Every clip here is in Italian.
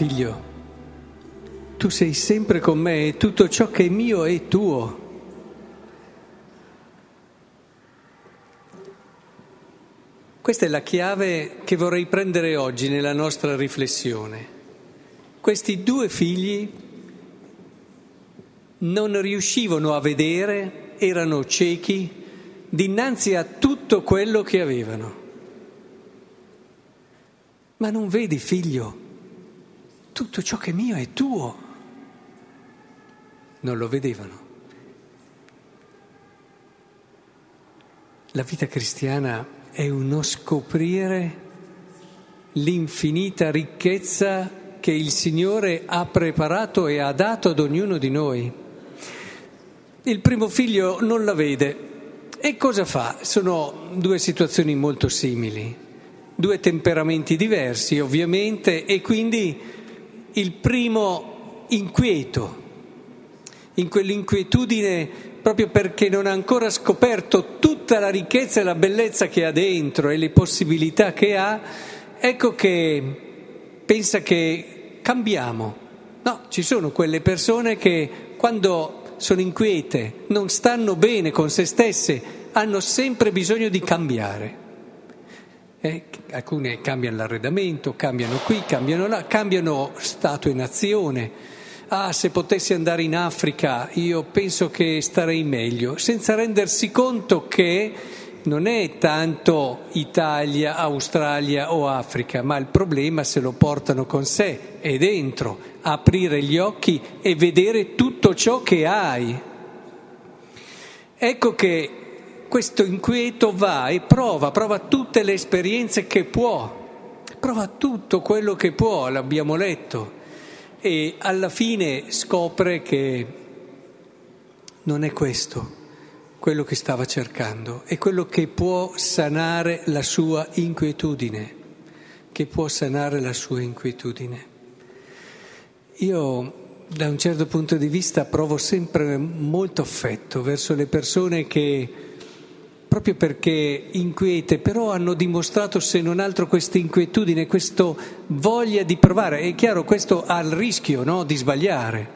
figlio, tu sei sempre con me e tutto ciò che è mio è tuo. Questa è la chiave che vorrei prendere oggi nella nostra riflessione. Questi due figli non riuscivano a vedere, erano ciechi dinanzi a tutto quello che avevano. Ma non vedi, figlio, tutto ciò che è mio è tuo. Non lo vedevano. La vita cristiana è uno scoprire l'infinita ricchezza che il Signore ha preparato e ha dato ad ognuno di noi. Il primo figlio non la vede e cosa fa? Sono due situazioni molto simili due temperamenti diversi ovviamente e quindi il primo inquieto, in quell'inquietudine proprio perché non ha ancora scoperto tutta la ricchezza e la bellezza che ha dentro e le possibilità che ha, ecco che pensa che cambiamo. No, ci sono quelle persone che quando sono inquiete, non stanno bene con se stesse, hanno sempre bisogno di cambiare. Eh, alcune cambiano l'arredamento, cambiano qui, cambiano là, cambiano Stato e nazione. Ah, se potessi andare in Africa io penso che starei meglio, senza rendersi conto che non è tanto Italia, Australia o Africa, ma il problema se lo portano con sé, è dentro, aprire gli occhi e vedere tutto ciò che hai. Ecco che questo inquieto va e prova, prova tutte le esperienze che può, prova tutto quello che può, l'abbiamo letto, e alla fine scopre che non è questo quello che stava cercando, è quello che può sanare la sua inquietudine, che può sanare la sua inquietudine. Io da un certo punto di vista provo sempre molto affetto verso le persone che proprio perché inquiete, però hanno dimostrato se non altro questa inquietudine, questa voglia di provare. È chiaro, questo ha il rischio no, di sbagliare.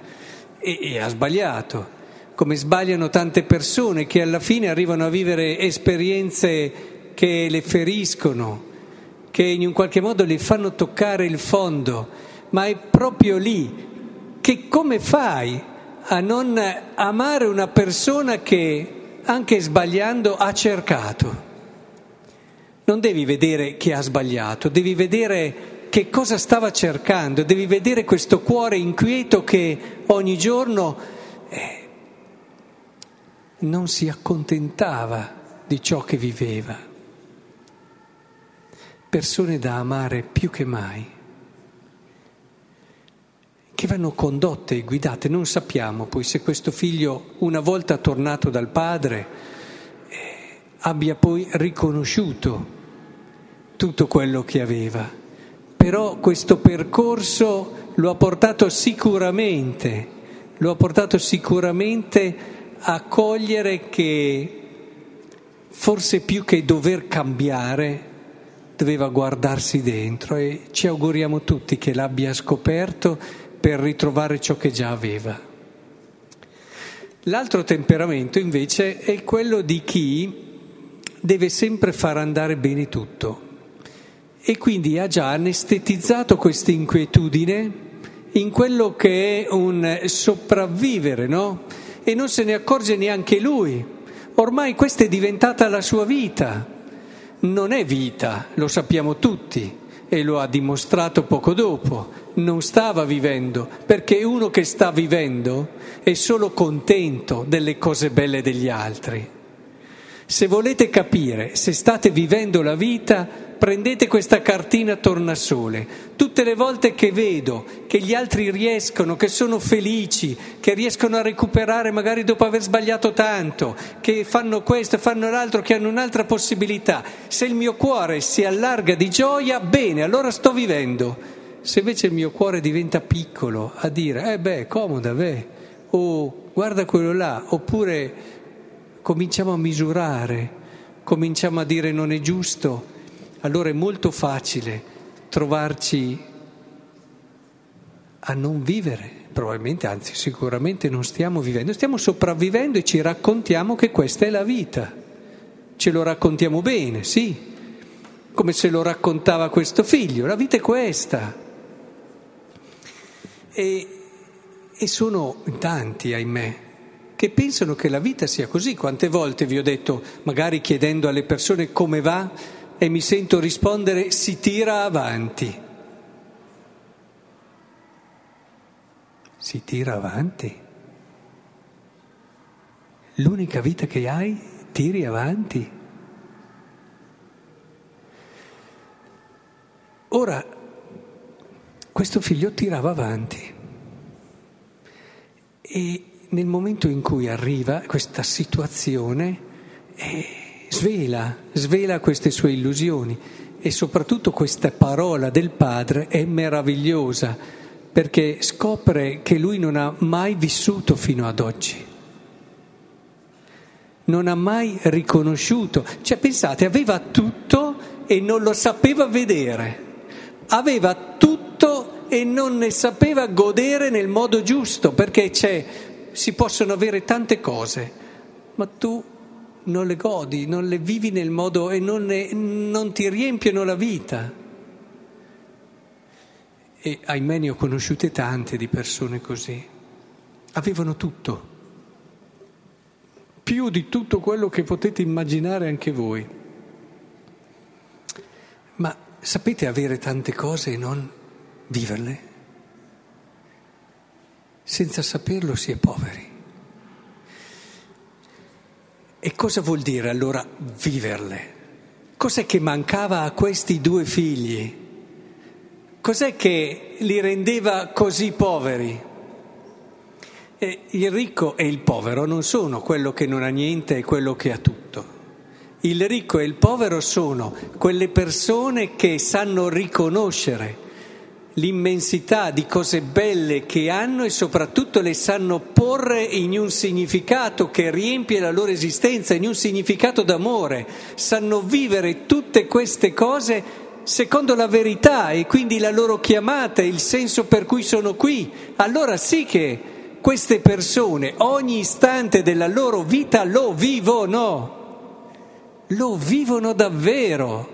E, e ha sbagliato, come sbagliano tante persone che alla fine arrivano a vivere esperienze che le feriscono, che in un qualche modo le fanno toccare il fondo, ma è proprio lì che come fai a non amare una persona che anche sbagliando, ha cercato. Non devi vedere che ha sbagliato, devi vedere che cosa stava cercando, devi vedere questo cuore inquieto che ogni giorno eh, non si accontentava di ciò che viveva. Persone da amare più che mai che vanno condotte e guidate. Non sappiamo poi se questo figlio, una volta tornato dal padre, eh, abbia poi riconosciuto tutto quello che aveva. Però questo percorso lo ha portato sicuramente, lo ha portato sicuramente a cogliere che forse più che dover cambiare, doveva guardarsi dentro e ci auguriamo tutti che l'abbia scoperto per ritrovare ciò che già aveva. L'altro temperamento invece è quello di chi deve sempre far andare bene tutto e quindi ha già anestetizzato questa inquietudine in quello che è un sopravvivere, no? E non se ne accorge neanche lui. Ormai questa è diventata la sua vita. Non è vita, lo sappiamo tutti e lo ha dimostrato poco dopo non stava vivendo, perché uno che sta vivendo è solo contento delle cose belle degli altri. Se volete capire se state vivendo la vita, prendete questa cartina tornasole. Tutte le volte che vedo che gli altri riescono, che sono felici, che riescono a recuperare magari dopo aver sbagliato tanto, che fanno questo, fanno l'altro, che hanno un'altra possibilità, se il mio cuore si allarga di gioia, bene, allora sto vivendo. Se invece il mio cuore diventa piccolo a dire, eh beh, comoda, beh, o guarda quello là, oppure cominciamo a misurare, cominciamo a dire non è giusto, allora è molto facile trovarci a non vivere, probabilmente, anzi sicuramente non stiamo vivendo, stiamo sopravvivendo e ci raccontiamo che questa è la vita. Ce lo raccontiamo bene, sì, come se lo raccontava questo figlio, la vita è questa. E, e sono tanti, ahimè, che pensano che la vita sia così. Quante volte vi ho detto, magari chiedendo alle persone come va, e mi sento rispondere si tira avanti. Si tira avanti. L'unica vita che hai, tiri avanti. Ora, questo figlio tirava avanti. E nel momento in cui arriva questa situazione eh, svela, svela queste sue illusioni e soprattutto questa parola del padre è meravigliosa perché scopre che lui non ha mai vissuto fino ad oggi. Non ha mai riconosciuto, cioè pensate, aveva tutto e non lo sapeva vedere, aveva tutto e non ne sapeva godere nel modo giusto, perché c'è si possono avere tante cose, ma tu non le godi, non le vivi nel modo e non, ne, non ti riempiono la vita. E ahimè ne ho conosciute tante di persone così. Avevano tutto, più di tutto quello che potete immaginare anche voi. Ma sapete avere tante cose e non viverle? Senza saperlo si è poveri. E cosa vuol dire allora viverle? Cos'è che mancava a questi due figli? Cos'è che li rendeva così poveri? E il ricco e il povero non sono quello che non ha niente e quello che ha tutto. Il ricco e il povero sono quelle persone che sanno riconoscere l'immensità di cose belle che hanno e soprattutto le sanno porre in un significato che riempie la loro esistenza, in un significato d'amore, sanno vivere tutte queste cose secondo la verità e quindi la loro chiamata il senso per cui sono qui. Allora sì che queste persone ogni istante della loro vita lo vivono, lo vivono davvero.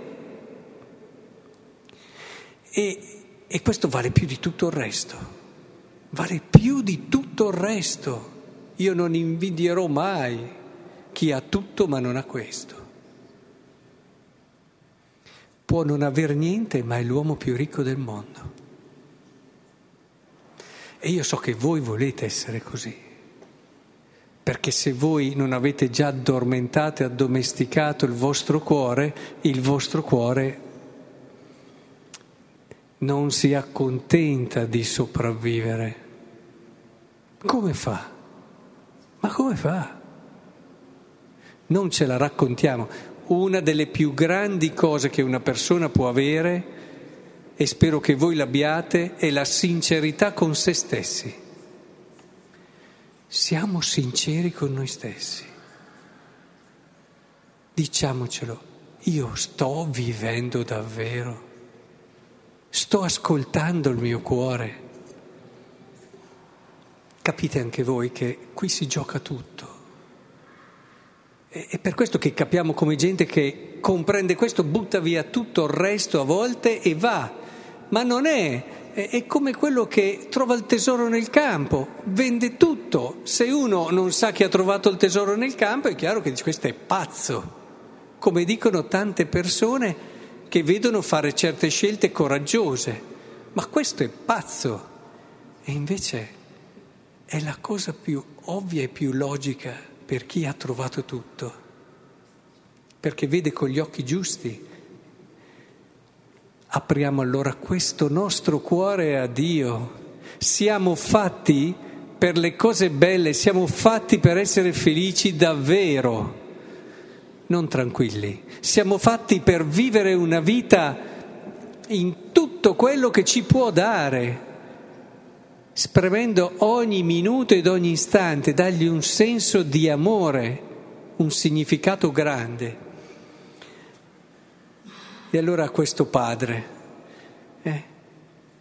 E e questo vale più di tutto il resto, vale più di tutto il resto. Io non invidierò mai chi ha tutto ma non ha questo. Può non aver niente, ma è l'uomo più ricco del mondo. E io so che voi volete essere così, perché se voi non avete già addormentato e addomesticato il vostro cuore, il vostro cuore non si accontenta di sopravvivere. Come fa? Ma come fa? Non ce la raccontiamo. Una delle più grandi cose che una persona può avere, e spero che voi l'abbiate, è la sincerità con se stessi. Siamo sinceri con noi stessi. Diciamocelo, io sto vivendo davvero. Sto ascoltando il mio cuore. Capite anche voi che qui si gioca tutto. È per questo che capiamo come gente che comprende questo, butta via tutto il resto a volte e va. Ma non è, è come quello che trova il tesoro nel campo, vende tutto. Se uno non sa che ha trovato il tesoro nel campo, è chiaro che dice questo è pazzo. Come dicono tante persone che vedono fare certe scelte coraggiose, ma questo è pazzo. E invece è la cosa più ovvia e più logica per chi ha trovato tutto, perché vede con gli occhi giusti. Apriamo allora questo nostro cuore a Dio. Siamo fatti per le cose belle, siamo fatti per essere felici davvero non tranquilli. Siamo fatti per vivere una vita in tutto quello che ci può dare, spremendo ogni minuto ed ogni istante, dargli un senso di amore, un significato grande. E allora questo padre, eh,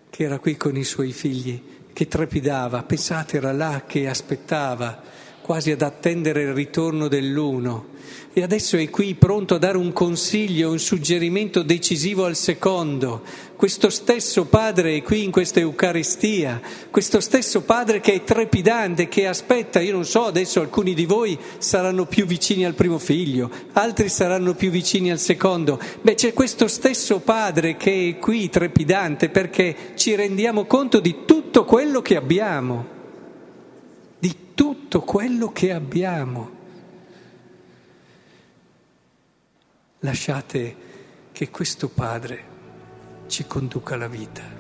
che era qui con i suoi figli, che trepidava, pensate era là che aspettava, quasi ad attendere il ritorno dell'uno e adesso è qui pronto a dare un consiglio, un suggerimento decisivo al secondo. Questo stesso Padre è qui in questa Eucaristia, questo stesso Padre che è trepidante, che aspetta, io non so, adesso alcuni di voi saranno più vicini al primo figlio, altri saranno più vicini al secondo. Beh, c'è questo stesso Padre che è qui trepidante perché ci rendiamo conto di tutto quello che abbiamo, tutto quello che abbiamo. lasciate che questo Padre ci conduca alla vita.